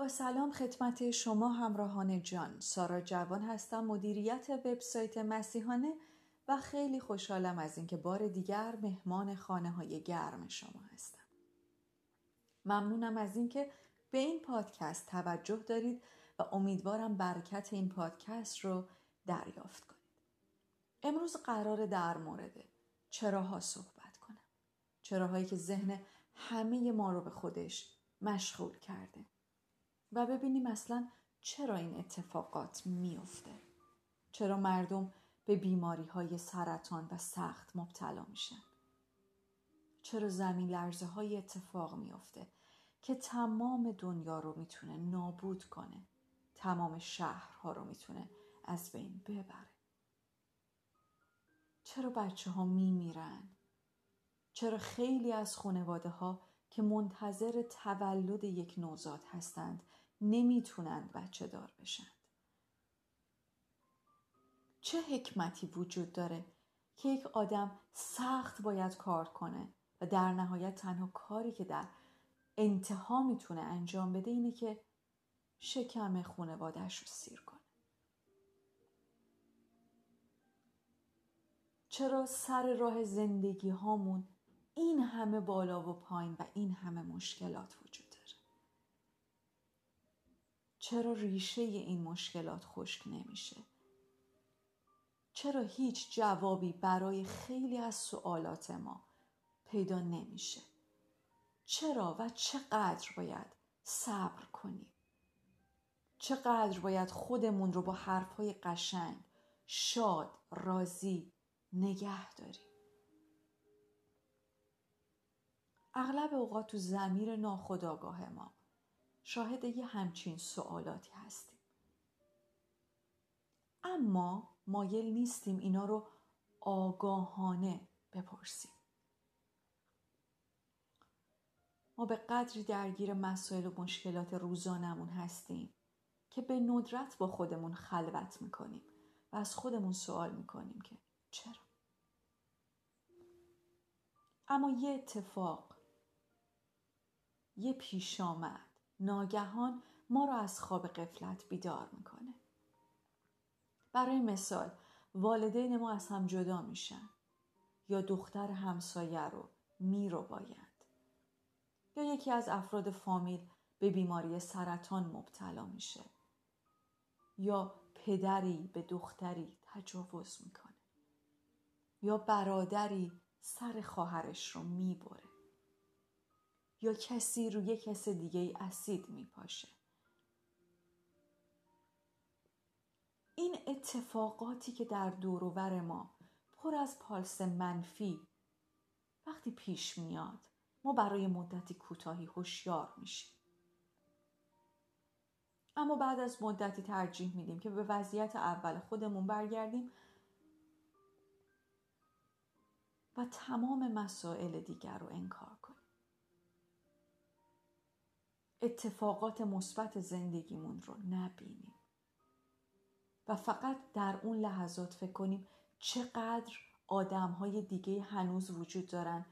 با سلام خدمت شما همراهان جان. سارا جوان هستم مدیریت وبسایت مسیحانه و خیلی خوشحالم از اینکه بار دیگر مهمان خانه های گرم شما هستم. ممنونم از اینکه به این پادکست توجه دارید و امیدوارم برکت این پادکست رو دریافت کنید. امروز قرار در مورد چراها صحبت کنم. چراهایی که ذهن همه ما رو به خودش مشغول کرده. و ببینیم اصلا چرا این اتفاقات میافته. چرا مردم به بیماری های سرطان و سخت مبتلا میشن. چرا زمین لرزه های اتفاق میافته که تمام دنیا رو می‌تونه نابود کنه تمام شهرها رو می‌تونه از بین ببره. چرا بچه ها میمیرن؟ چرا خیلی از خانواده ها که منتظر تولد یک نوزاد هستند نمی‌تونند بچه دار بشند چه حکمتی وجود داره که یک آدم سخت باید کار کنه و در نهایت تنها کاری که در انتها می‌تونه انجام بده اینه که شکم خونوادش رو سیر کنه. چرا سر راه زندگی هامون این همه بالا و پایین و این همه مشکلات وجود چرا ریشه این مشکلات خشک نمیشه؟ چرا هیچ جوابی برای خیلی از سوالات ما پیدا نمیشه؟ چرا و چقدر باید صبر کنیم؟ چقدر باید خودمون رو با حرفهای قشنگ شاد راضی نگه داریم؟ اغلب اوقات تو زمیر ناخداگاه ما شاهد یه همچین سوالاتی هستیم اما مایل نیستیم اینا رو آگاهانه بپرسیم ما به قدری درگیر مسائل و مشکلات روزانمون هستیم که به ندرت با خودمون خلوت می‌کنیم و از خودمون سوال می‌کنیم که چرا؟ اما یه اتفاق یه پیش آمد ناگهان ما را از خواب قفلت بیدار می‌کنه. برای مثال والدین ما از هم جدا میشن یا دختر همسایه رو میرو باید. یا یکی از افراد فامیل به بیماری سرطان مبتلا میشه یا پدری به دختری تجاوز می‌کنه یا برادری سر خواهرش رو می‌بره. یا کسی روی کس دیگه اسید میپاشه. این اتفاقاتی که در دوروبر ما پر از پالس منفی وقتی پیش میاد ما برای مدتی کوتاهی هوشیار میشیم. اما بعد از مدتی ترجیح میدیم که به وضعیت اول خودمون برگردیم و تمام مسائل دیگر رو انکار اتفاقات مثبت زندگیمون رو نبینیم. و فقط در اون لحظات فکر کنیم چقدر آدم های دیگه هنوز وجود دارن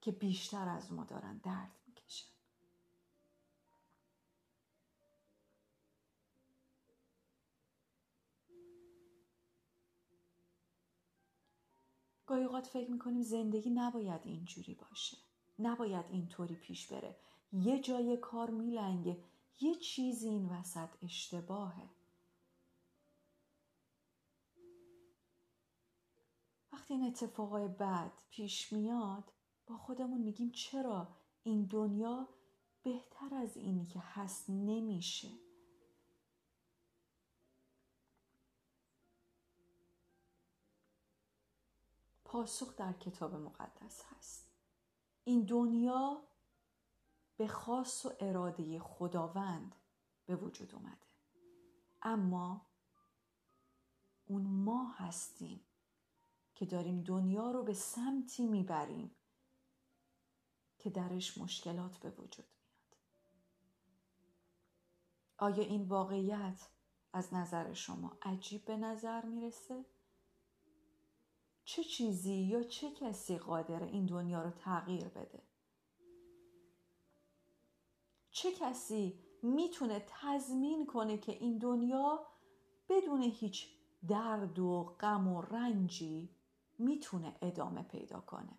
که بیشتر از ما دارن درد می‌کشن. گاهی اوقات فکر می‌کنیم زندگی نباید اینجوری باشه. نباید اینطوری پیش بره. یه جای کار میلنگه یه چیزی این وسط اشتباهه. وقتی این اتفاقای بد پیش میاد با خودمون میگیم چرا این دنیا بهتر از اینی که هست نمیشه؟ پاسخ در کتاب مقدس هست. این دنیا به خاص و اراده خداوند به وجود اومده اما اون ما هستیم که داریم دنیا رو به سمتی می‌بریم که درش مشکلات به وجود میاد آیا این واقعیت از نظر شما عجیب به نظر می‌رسه؟ چه چیزی یا چه کسی قادر این دنیا رو تغییر بده؟ چه کسی می‌تونه تضمین کنه که این دنیا بدون هیچ درد و غم و رنجی می‌تونه ادامه پیدا کنه؟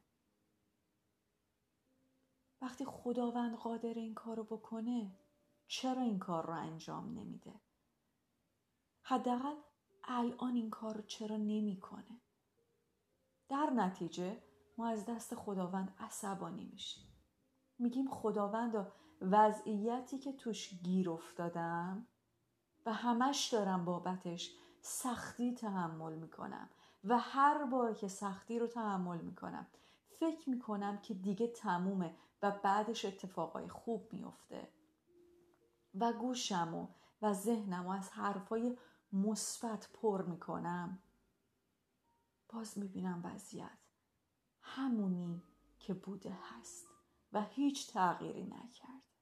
وقتی خداوند قادر این کارو بکنه چرا این کار رو انجام نمیده؟ حداقل الان این کار رو چرا نمی‌کنه؟ در نتیجه ما از دست خداوند عصبانی میشیم. میگیم خداوند وضعیتی که توش گیر افتادم و همش دارم بابتش سختی تحمل می‌کنم و هر بار که سختی رو تحمل می‌کنم فکر می‌کنم که دیگه تمومه و بعدش اتفاقای خوب میفته و گوشم و, و ذهنم و از حرفای مثبت پر می‌کنم. باز می‌بینم وضعیت همونی که بوده هست و هیچ تغییری نکرد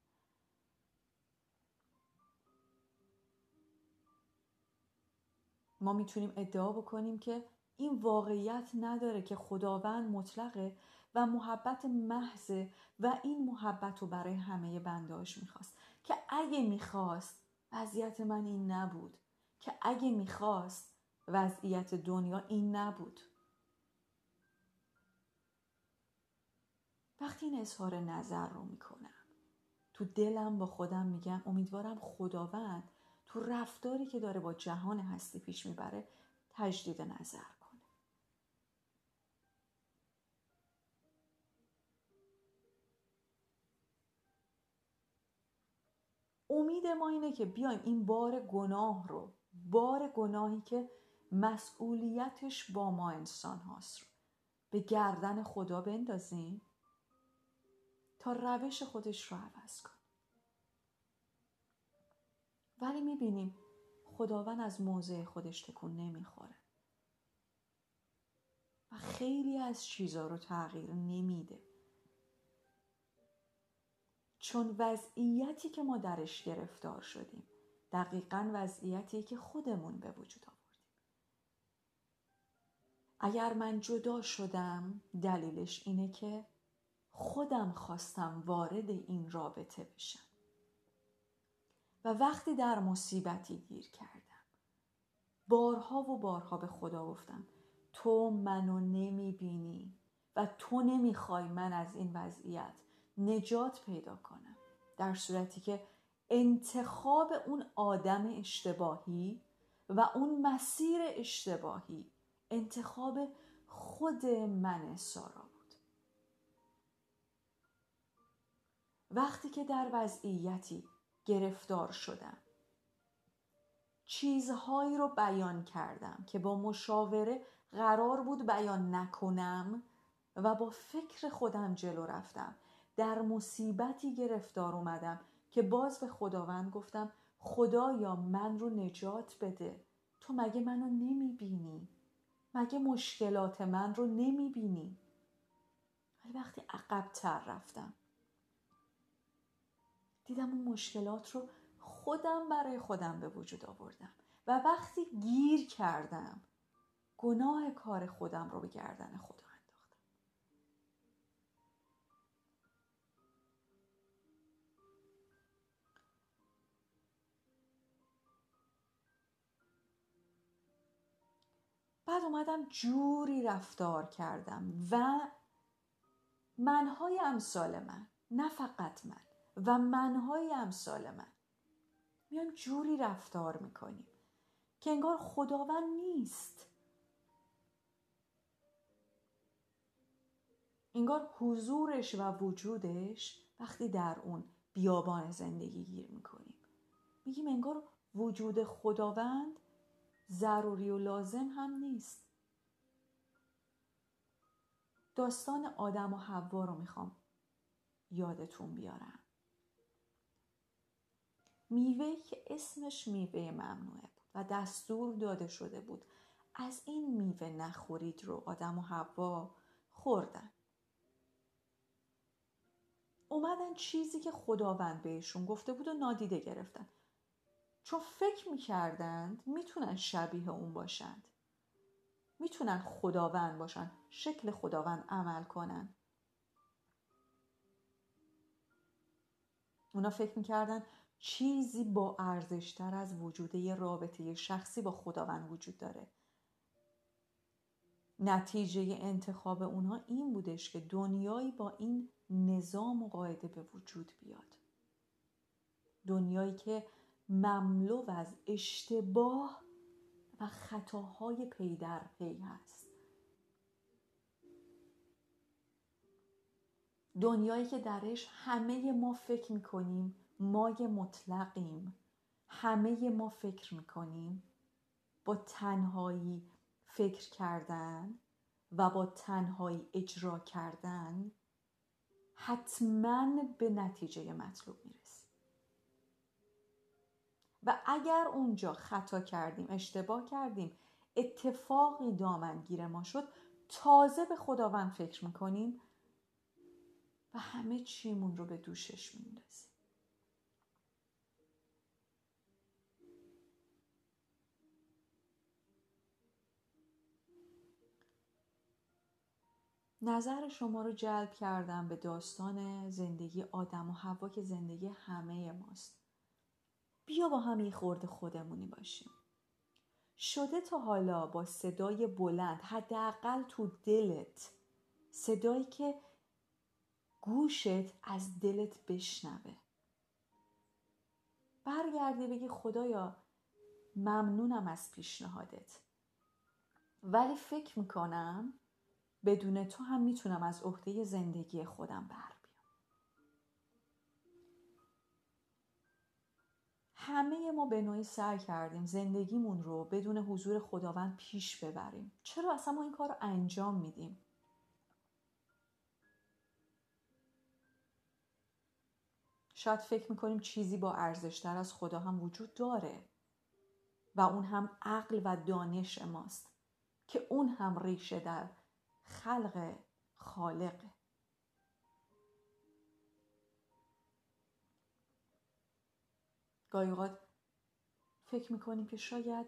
ما می‌تونیم ادعا بکنیم که این واقعیت نداره که خداوند مطلقه و محبت محضه و این محبت رو برای همه بنداش می‌خواست. که اگه می‌خواست وضعیت من این نبود. که اگه می‌خواست وضعیت دنیا این نبود. وقتی این اظهار نظر رو می‌کنم تو دلم با خودم میگم امیدوارم خداوند تو رفتاری که داره با جهان هستی پیش می‌بره تجدید نظر کنه. امید ما اینه که بیایم این بار گناه رو بار گناهی که مسئولیتش با ما انسان هاست رو به گردن خدا بندازیم تا روش خودش رو عوض کنه. ولی می‌بینیم خداوند از موضع خودش تکون نمی‌خوره. و خیلی از چیزا رو تغییر نمیده. چون وضعیتی که ما درش گرفتار شدیم دقیقا وضعیتی که خودمون به وجود آوردیم. اگر من جدا شدم دلیلش اینه که خودم خواستم وارد این رابطه بشم. و وقتی در مصیبتی گیر کردم. بارها و بارها به خدا گفتم تو منو نمی‌بینی و تو نمی‌خوای من از این وضعیت نجات پیدا کنم. در صورتی که انتخاب اون آدم اشتباهی و اون مسیر اشتباهی انتخاب خود من سارا بود. وقتی که در وضعیتی گرفتار شدم. چیزهایی رو بیان کردم که با مشاوره قرار بود بیان نکنم و با فکر خودم جلو رفتم. در مصیبتی گرفتار اومدم که باز به خداوند گفتم خدایا من رو نجات بده. تو مگه منو نمی‌بینی؟ مگه مشکلات من رو نمی‌بینی؟ ولی وقتی عقبتر رفتم دیدم اون مشکلات رو خودم برای خودم به وجود آوردم و وقتی گیر کردم گناه کار خودم رو به گردن خدا انداختم. بعد اومدم جوری رفتار کردم و منهای امثال من نه فقط من. و منهای امثال من. میایم جوری رفتار می‌کنیم که انگار خداوند نیست. انگار حضورش و وجودش وقتی در اون بیابان زندگی گیر می‌کنیم میگیم انگار وجود خداوند ضروری و لازم هم نیست. داستان آدم و حوا رو می‌خوام یادتون بیارم. میوه که اسمش میوه ممنوعه بود و دستور داده شده بود از این میوه نخورید رو آدم و حوا خوردن. اومدن چیزی که خداوند بهشون گفته بود و نادیده گرفتن. چون فکر می‌کردند می‌تونن شبیه اون باشند. می‌تونن خداوند باشن شکل خداوند عمل کنن. اونا فکر می‌کردن چیزی با ارزشتر از وجود رابطه شخصی با خداوند وجود داره. نتیجه انتخاب اونها این بودش که دنیایی با این نظام و قاعده به وجود بیاد. دنیایی که مملو از اشتباه و خطاهای پی در پی هست. دنیایی که درش همه ما فکر می‌کنیم مای مطلقیم. همه ما فکر می‌کنیم. با تنهایی فکر کردن و با تنهایی اجرا کردن حتما به نتیجه مطلوب می‌رسیم و اگر اونجا خطا کردیم اشتباه کردیم اتفاقی دامنگیر ما شد تازه به خداوند فکر می‌کنیم و همه چیمون رو به دوشش میندازیم. نظر شما رو جلب کردم به داستان زندگی آدم و هوا که زندگی همه ماست. بیا با هم یه خورده خودمونی باشیم. شده تا حالا با صدای بلند حداقل تو دلت صدایی که گوشت از دلت بشنوه. برگردی بگی خدایا ممنونم از پیشنهادت. ولی فکر می‌کنم بدون تو هم می‌تونم از عهده زندگی خودم بر بیام. همه ما به نوعی سعی کردیم زندگیمون رو بدون حضور خداوند پیش ببریم. چرا اصلا ما این کار رو انجام میدیم؟ شاید فکر می‌کنیم چیزی با ارزشتر از خدا هم وجود داره و اون هم عقل و دانش ماست که اون هم ریشه در خلق خالق. گاهی فکر می‌کنیم که شاید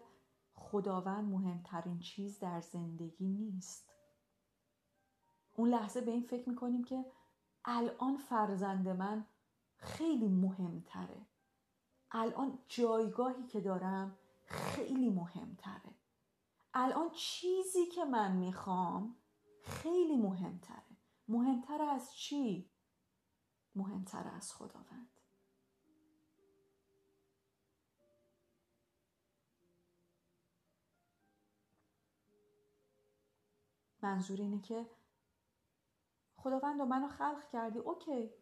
خداوند مهمترین چیز در زندگی نیست. اون لحظه به این فکر می‌کنیم که الان فرزند من خیلی مهمتره. الان جایگاهی که دارم خیلی مهمتره. الان چیزی که من می‌خوام خیلی مهمتره. مهمتر از چی؟ مهمتر از خداوند. منظور اینه که خداوند و منو خلق کردی. اوکی.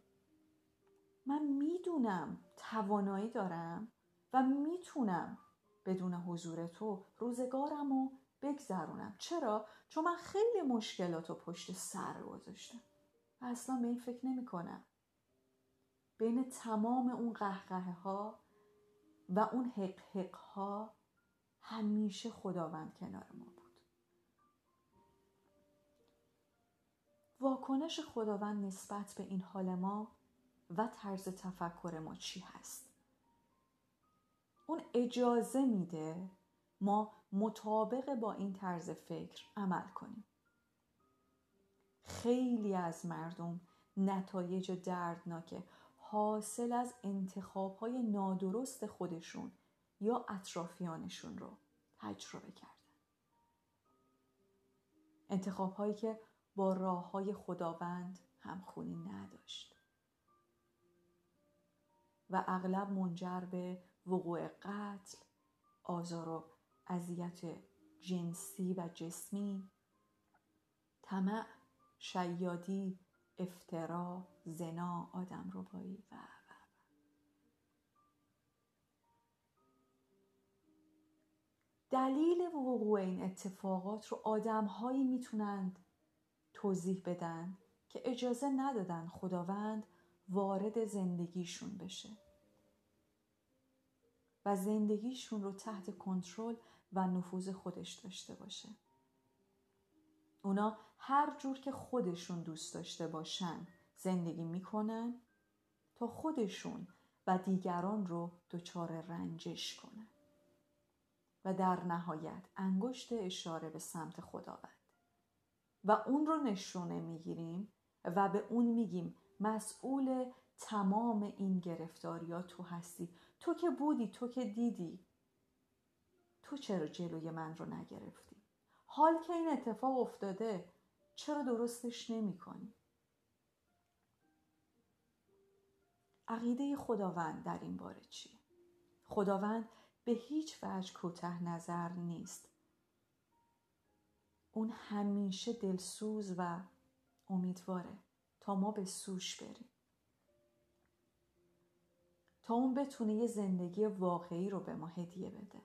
من می‌دونم توانایی دارم و می‌تونم بدون حضور تو روزگارم و بگذرونم. چرا؟ چون من خیلی مشکلات و پشت سر گذاشتم. و اصلا به این فکر نمی کنم بین تمام اون قهقه ها و اون حق حق ها همیشه خداوند کنار ما بود. واکنش خداوند نسبت به این حال ما و طرز تفکر ما چی هست؟ اون اجازه میده ما مطابق با این طرز فکر عمل کنیم. خیلی از مردم نتایج دردناک حاصل از انتخاب های نادرست خودشون یا اطرافیانشون رو تجربه کردن. انتخاب هایی که با راه های خداوند همخونی نداشت. و اغلب منجر به وقوع قتل آزار و اذیت جنسی و جسمی. طمع شیادی افترا زنا آدم و و دلیل وقوع این اتفاقات رو آدم هایی می‌تونند توضیح بدن که اجازه ندادن خداوند وارد زندگیشون بشه. و زندگیشون رو تحت کنترل و نفوذ خودش داشته باشه. اونا هر جور که خودشون دوست داشته باشن زندگی می‌کنن تا خودشون و دیگران رو دچار رنجش کنن. و در نهایت انگشت اشاره به سمت خداوند. و اون رو نشونه می‌گیریم و به اون میگیم مسئول تمام این گرفتاریا تو هستی. تو که بودی تو که دیدی تو چرا جلوی من رو نگرفتی حال که این اتفاق افتاده چرا درستش نمی کنی؟ عقیده خداوند در این باره چیه؟ خداوند به هیچ وجه کوته نظر نیست. اون همیشه دلسوز و امیدواره تا ما به سوش بریم. تا اون بتونه یه زندگی واقعی رو به ما هدیه بده.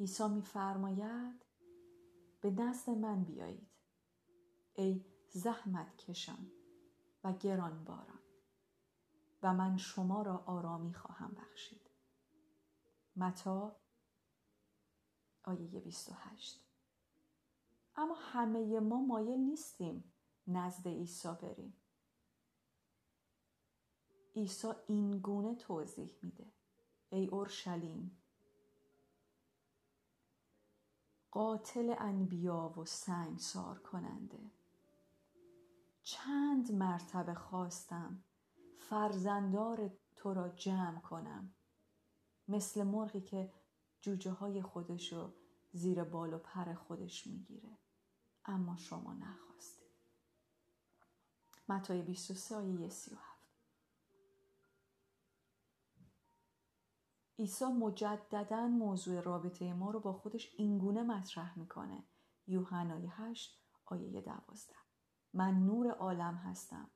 عیسی میفرماید به نزد من بیایید ای زحمت کشان و گرانباران و من شما را آرامی خواهم بخشید متا آیه 28 اما همه ما مایل نیستیم نزد عیسی بریم. عیسی این گونه توضیح میده. ای اورشلیم قاتل انبیا و سنگسار کننده. چند مرتبه خواستم فرزندار تو را جمع کنم. مثل مرغی که جوجه های خودشو زیر بال و پر خودش می‌گیره. اما شما نخواستید. متای 23 آیه 37 عیسی مجددا موضوع رابطه ما رو با خودش اینگونه مطرح می‌کنه. یوحنای 8 آیه 12 من نور عالم هستم.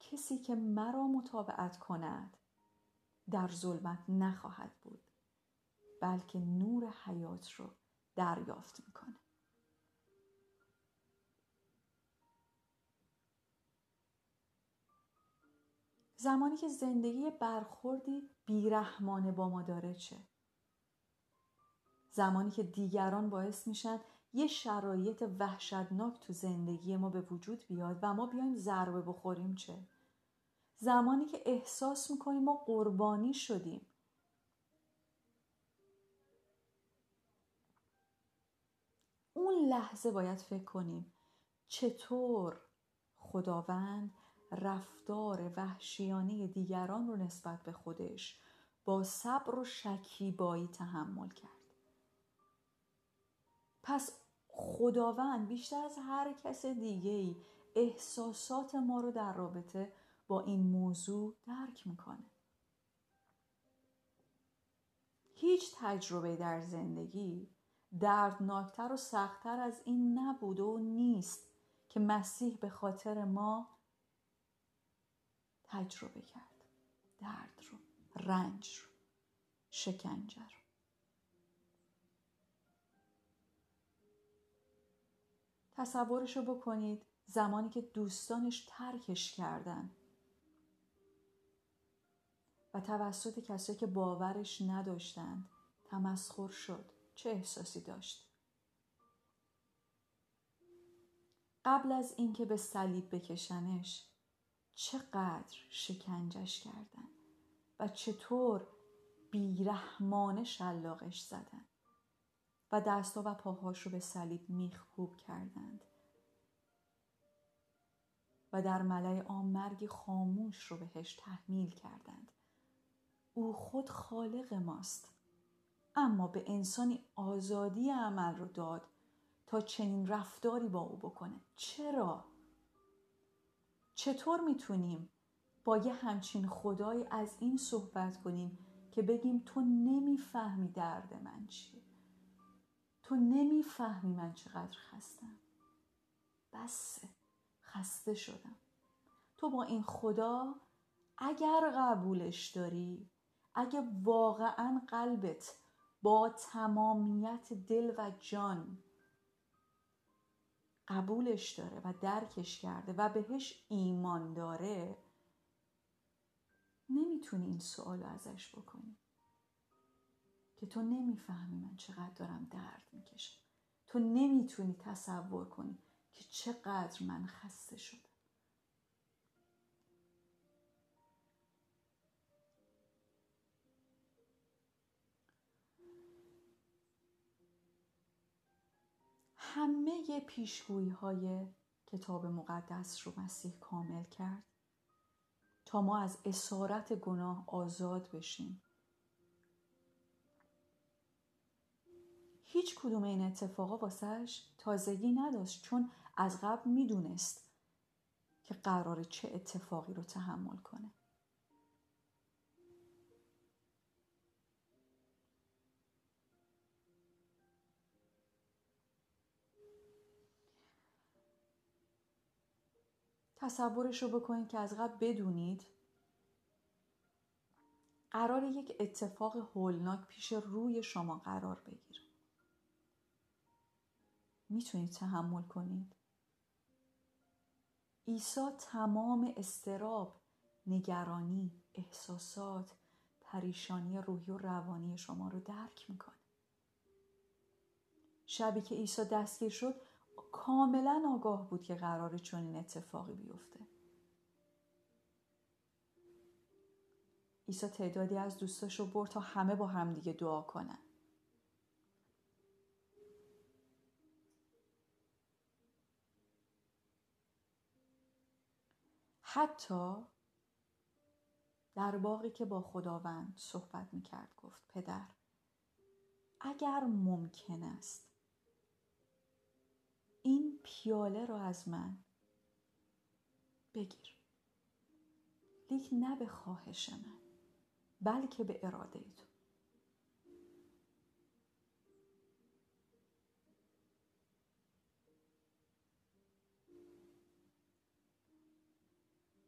کسی که مرا مطابقت کند در ظلمت نخواهد بود بلکه نور حیات رو دریافت می‌کنه. زمانی که زندگی برخوردی بیرحمانه با ما داره چه؟ زمانی که دیگران باعث میشن یه شرایط وحشتناک تو زندگی ما به وجود بیاد و ما بیایم ضربه بخوریم چه؟ زمانی که احساس می‌کنیم ما قربانی شدیم اون لحظه باید فکر کنیم چطور خداوند رفتار وحشیانه دیگران رو نسبت به خودش با صبر و شکیبایی تحمل کرد. پس خداوند بیشتر از هر کس دیگه احساسات ما رو در رابطه با این موضوع درک می‌کنه. هیچ تجربه در زندگی دردناکتر و سختتر از این نبود و نیست که مسیح به خاطر ما تجربه کرد درد رو رنج رو شکنجه رو. تصورشو بکنید زمانی که دوستانش ترکش کردن و توسط کسایی که باورش نداشتند تمسخر شد. چه احساسی داشت؟ قبل از اینکه به صلیب بکشنش چقدر شکنجش کردن و چطور بیرحمانه شلاقش زدن و دستا و پاهاش رو به صلیب میخکوب کردند و در ملای آن مرگ خاموش رو بهش تحمیل کردند. او خود خالق ماست اما به انسانی آزادی عمل رو داد تا چنین رفتاری با او بکنه. چرا؟ چطور می‌تونیم با یه همچین خدایی از این صحبت کنیم که بگیم تو نمی‌فهمی درد من چیه؟ تو نمی‌فهمی من چقدر خستم. بسه خسته شدم. تو با این خدا اگر قبولش داری اگه واقعا قلبت با تمامیت دل و جان قبولش داره و درکش کرده و بهش ایمان داره نمی‌تونی این سوال ازش بکنی. که تو نمی‌فهمی من چقدر دارم درد می‌کشم. تو نمی‌تونی تصور کنی که چقدر من خسته شدم. همه پیشگویی های کتاب مقدس رو مسیح کامل کرد. تا ما از اسارت گناه آزاد بشیم. هیچ کدوم این اتفاقا واسهش تازگی نداشت چون از قبل می‌دونست که قرار چه اتفاقی رو تحمل کنه. تصورش رو بکنید که از قبل بدونید قرار یک اتفاق هولناک پیش روی شما قرار بگیره. می‌تونید تحمل کنید. عیسی تمام استراب نگرانی احساسات پریشانی روحی و روانی شما رو درک می‌کنه. شبی که عیسی دستگیر شد کاملا آگاه بود که قرار چنین اتفاقی بیفته. عیسی تعدادی از دوستاش رو برد تا همه با همدیگه دعا کنن. حتی در باقی که با خداوند صحبت می‌کرد گفت پدر اگر ممکن است این پیاله را از من بگیر. لیک نه به خواهش من بلکه به اراده تو.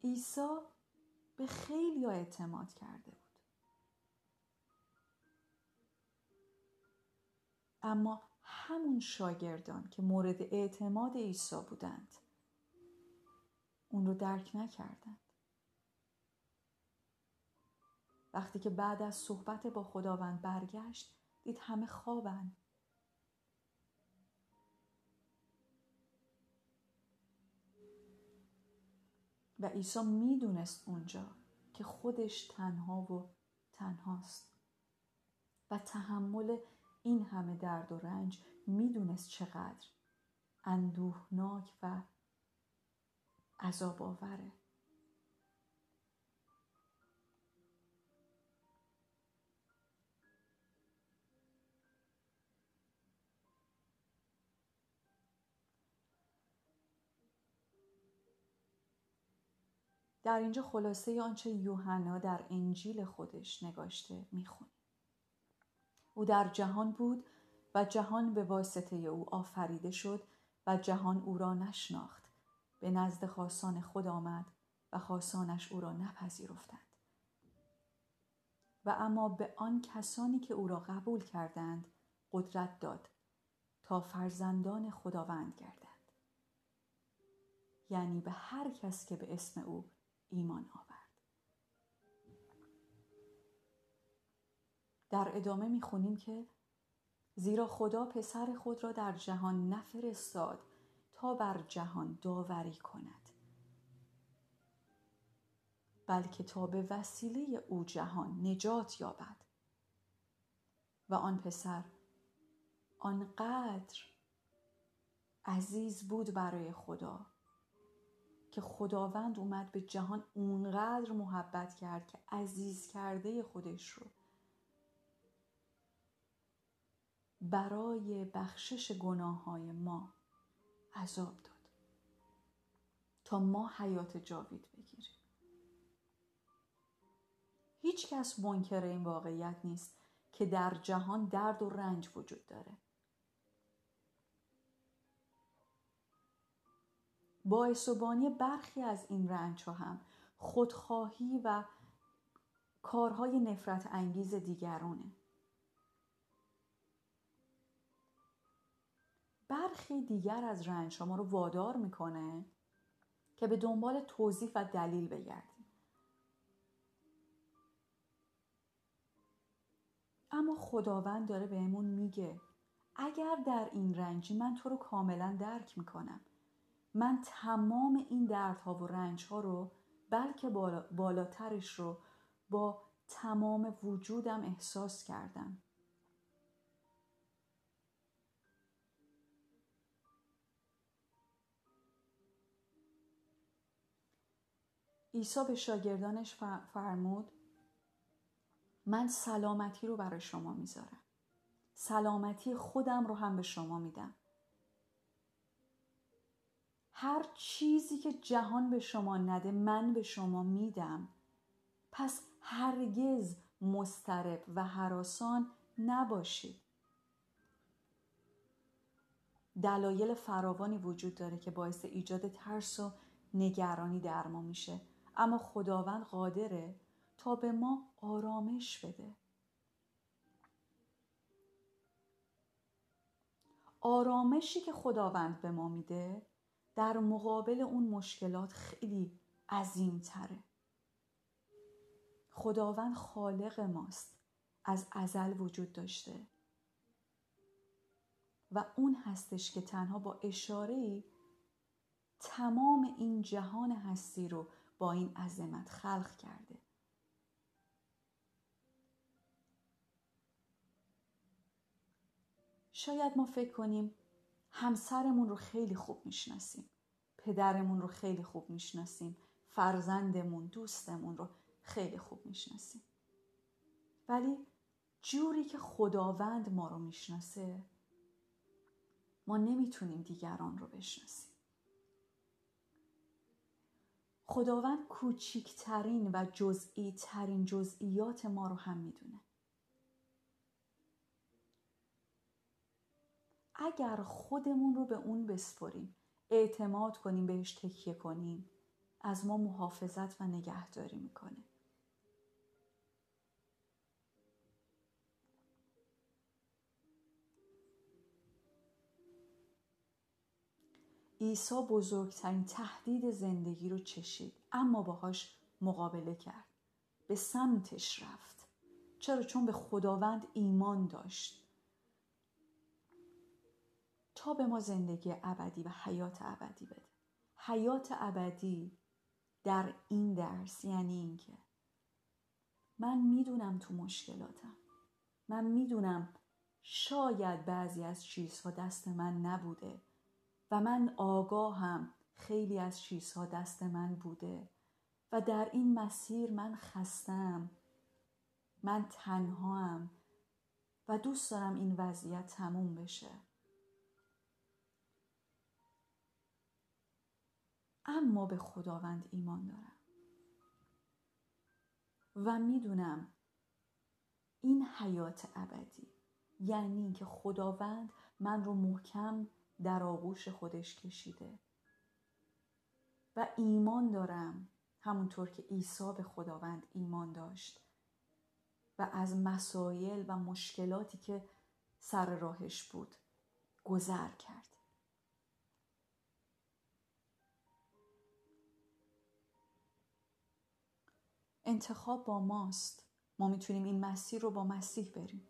عیسی به خیلی اعتماد کرده بود. اما همون شاگردان که مورد اعتماد عیسی بودند اون رو درک نکردند. وقتی که بعد از صحبت با خداوند برگشت دید همه خوابند و عیسی می‌دونست اونجا که خودش تنها و تنهاست. و تحمل این همه درد و رنج می‌دونست چقدر اندوهناک و عذاب آوره در اینجا خلاصه آنچه یوحنا در انجیل خودش نگاشته می‌خونیم. او در جهان بود و جهان به واسطه او آفریده شد و جهان او را نشناخت. به نزد خاصان خود آمد و خاصانش او را نپذیرفتند. و اما به آن کسانی که او را قبول کردند قدرت داد تا فرزندان خداوند گردند. یعنی به هر کس که به اسم او ایمان آورد. در ادامه می‌خونیم که زیرا خدا پسر خود را در جهان نفرستاد تا بر جهان داوری کند. بلکه تا به وسیله او جهان نجات یابد. و آن پسر آنقدر عزیز بود برای خدا که خداوند اومد به جهان اونقدر محبت کرد که عزیز کرده خودش رو برای بخشش گناه های ما عذاب داد. تا ما حیات جاوید بگیریم. هیچ کس منکر این واقعیت نیست که در جهان درد و رنج وجود داره. باعث و برخی از این رنج ها هم خودخواهی و کارهای نفرت انگیز دیگرونه. برخی دیگر از رنج ما رو وادار می‌کنه که به دنبال توضیح و دلیل بگردیم. اما خداوند داره بهمون میگه اگر در این رنجی من تو رو کاملا درک می‌کنم من تمام این دردها و رنجها رو بلکه بالاترش رو با تمام وجودم احساس کردم. عیسی به شاگردانش فرمود من سلامتی رو برای شما می‌ذارم. سلامتی خودم رو هم به شما میدم. هر چیزی که جهان به شما نده من به شما میدم. پس هرگز مسترب و حراسان نباشید. دلایل فراوانی وجود داره که باعث ایجاد ترس و نگرانی در ما میشه. اما خداوند قادره تا به ما آرامش بده. آرامشی که خداوند به ما میده در مقابل اون مشکلات خیلی عظیم تره خداوند خالق ماست از ازل وجود داشته. و اون هستش که تنها با اشاره تمام این جهان هستی رو با این عظمت خلق کرده. شاید ما فکر کنیم همسرمون رو خیلی خوب می‌شناسیم پدرمون رو خیلی خوب می‌شناسیم فرزندمون دوستمون رو خیلی خوب می‌شناسیم. ولی جوری که خداوند ما رو می‌شناسه ما نمی‌تونیم دیگران رو بشناسیم. خداوند کوچیکترین و جزئی ترین جزئیات ما رو هم می‌دونه. اگر خودمون رو به اون بسپریم اعتماد کنیم بهش تکیه کنیم از ما محافظت و نگهداری می‌کنه. عیسی بزرگترین تهدید زندگی رو چشید اما باهاش مقابله کرد. به سمتش رفت. چرا؟ چون به خداوند ایمان داشت. تا به ما زندگی ابدی و حیات ابدی بده. حیات ابدی در این درس یعنی اینکه من می‌دونم تو مشکلاتم. من می‌دونم شاید بعضی از چیزها دست من نبوده. و من آگاهم. خیلی از چیزها دست من بوده و در این مسیر من خستم. من تنهام و دوست دارم این وضعیت تموم بشه. اما به خداوند ایمان دارم. و می‌دونم این حیات ابدی یعنی اینکه خداوند من رو محکم در آغوش خودش کشیده. و ایمان دارم همونطور که عیسی به خداوند ایمان داشت. و از مسایل و مشکلاتی که سر راهش بود گذر کرد. انتخاب با ماست. ما می‌تونیم این مسیر رو با مسیح بریم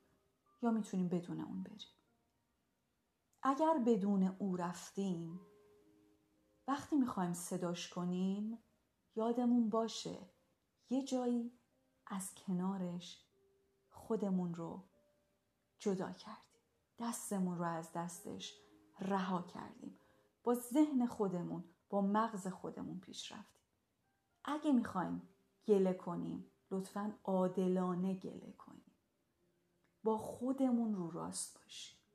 یا می‌تونیم بدون اون بریم؟ اگر بدون او رفتیم وقتی می‌خوایم صداش کنیم یادمون باشه یه جایی از کنارش خودمون رو جدا کردیم. دستمون رو از دستش رها کردیم. با ذهن خودمون با مغز خودمون پیش رفتیم. اگه می‌خوایم گله کنیم لطفا عادلانه گله کنیم. با خودمون رو راست باشیم.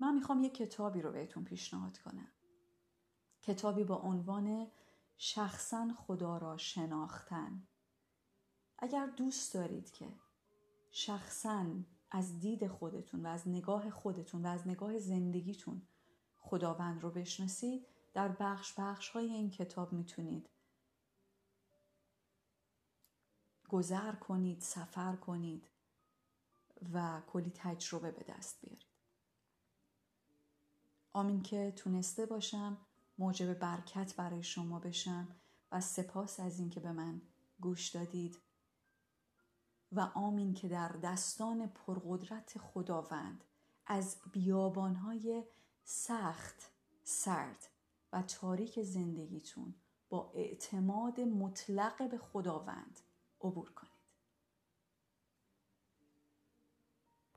من می‌خوام یه کتابی رو بهتون پیشنهاد کنم. کتابی با عنوان شخصا خدا را شناختن. اگر دوست دارید که شخصا از دید خودتون و از نگاه خودتون و از نگاه زندگیتون خداوند رو بشناسید در بخش بخش های این کتاب می‌تونید گذر کنید سفر کنید و کلی تجربه به دست بیارید. آمین که تونسته باشم موجب برکت برای شما بشم و سپاس از اینکه به من گوش دادید. و آمین که در دستان پرقدرت خداوند از بیابانهای سخت سرد و تاریک زندگیتون با اعتماد مطلق به خداوند عبور کنید.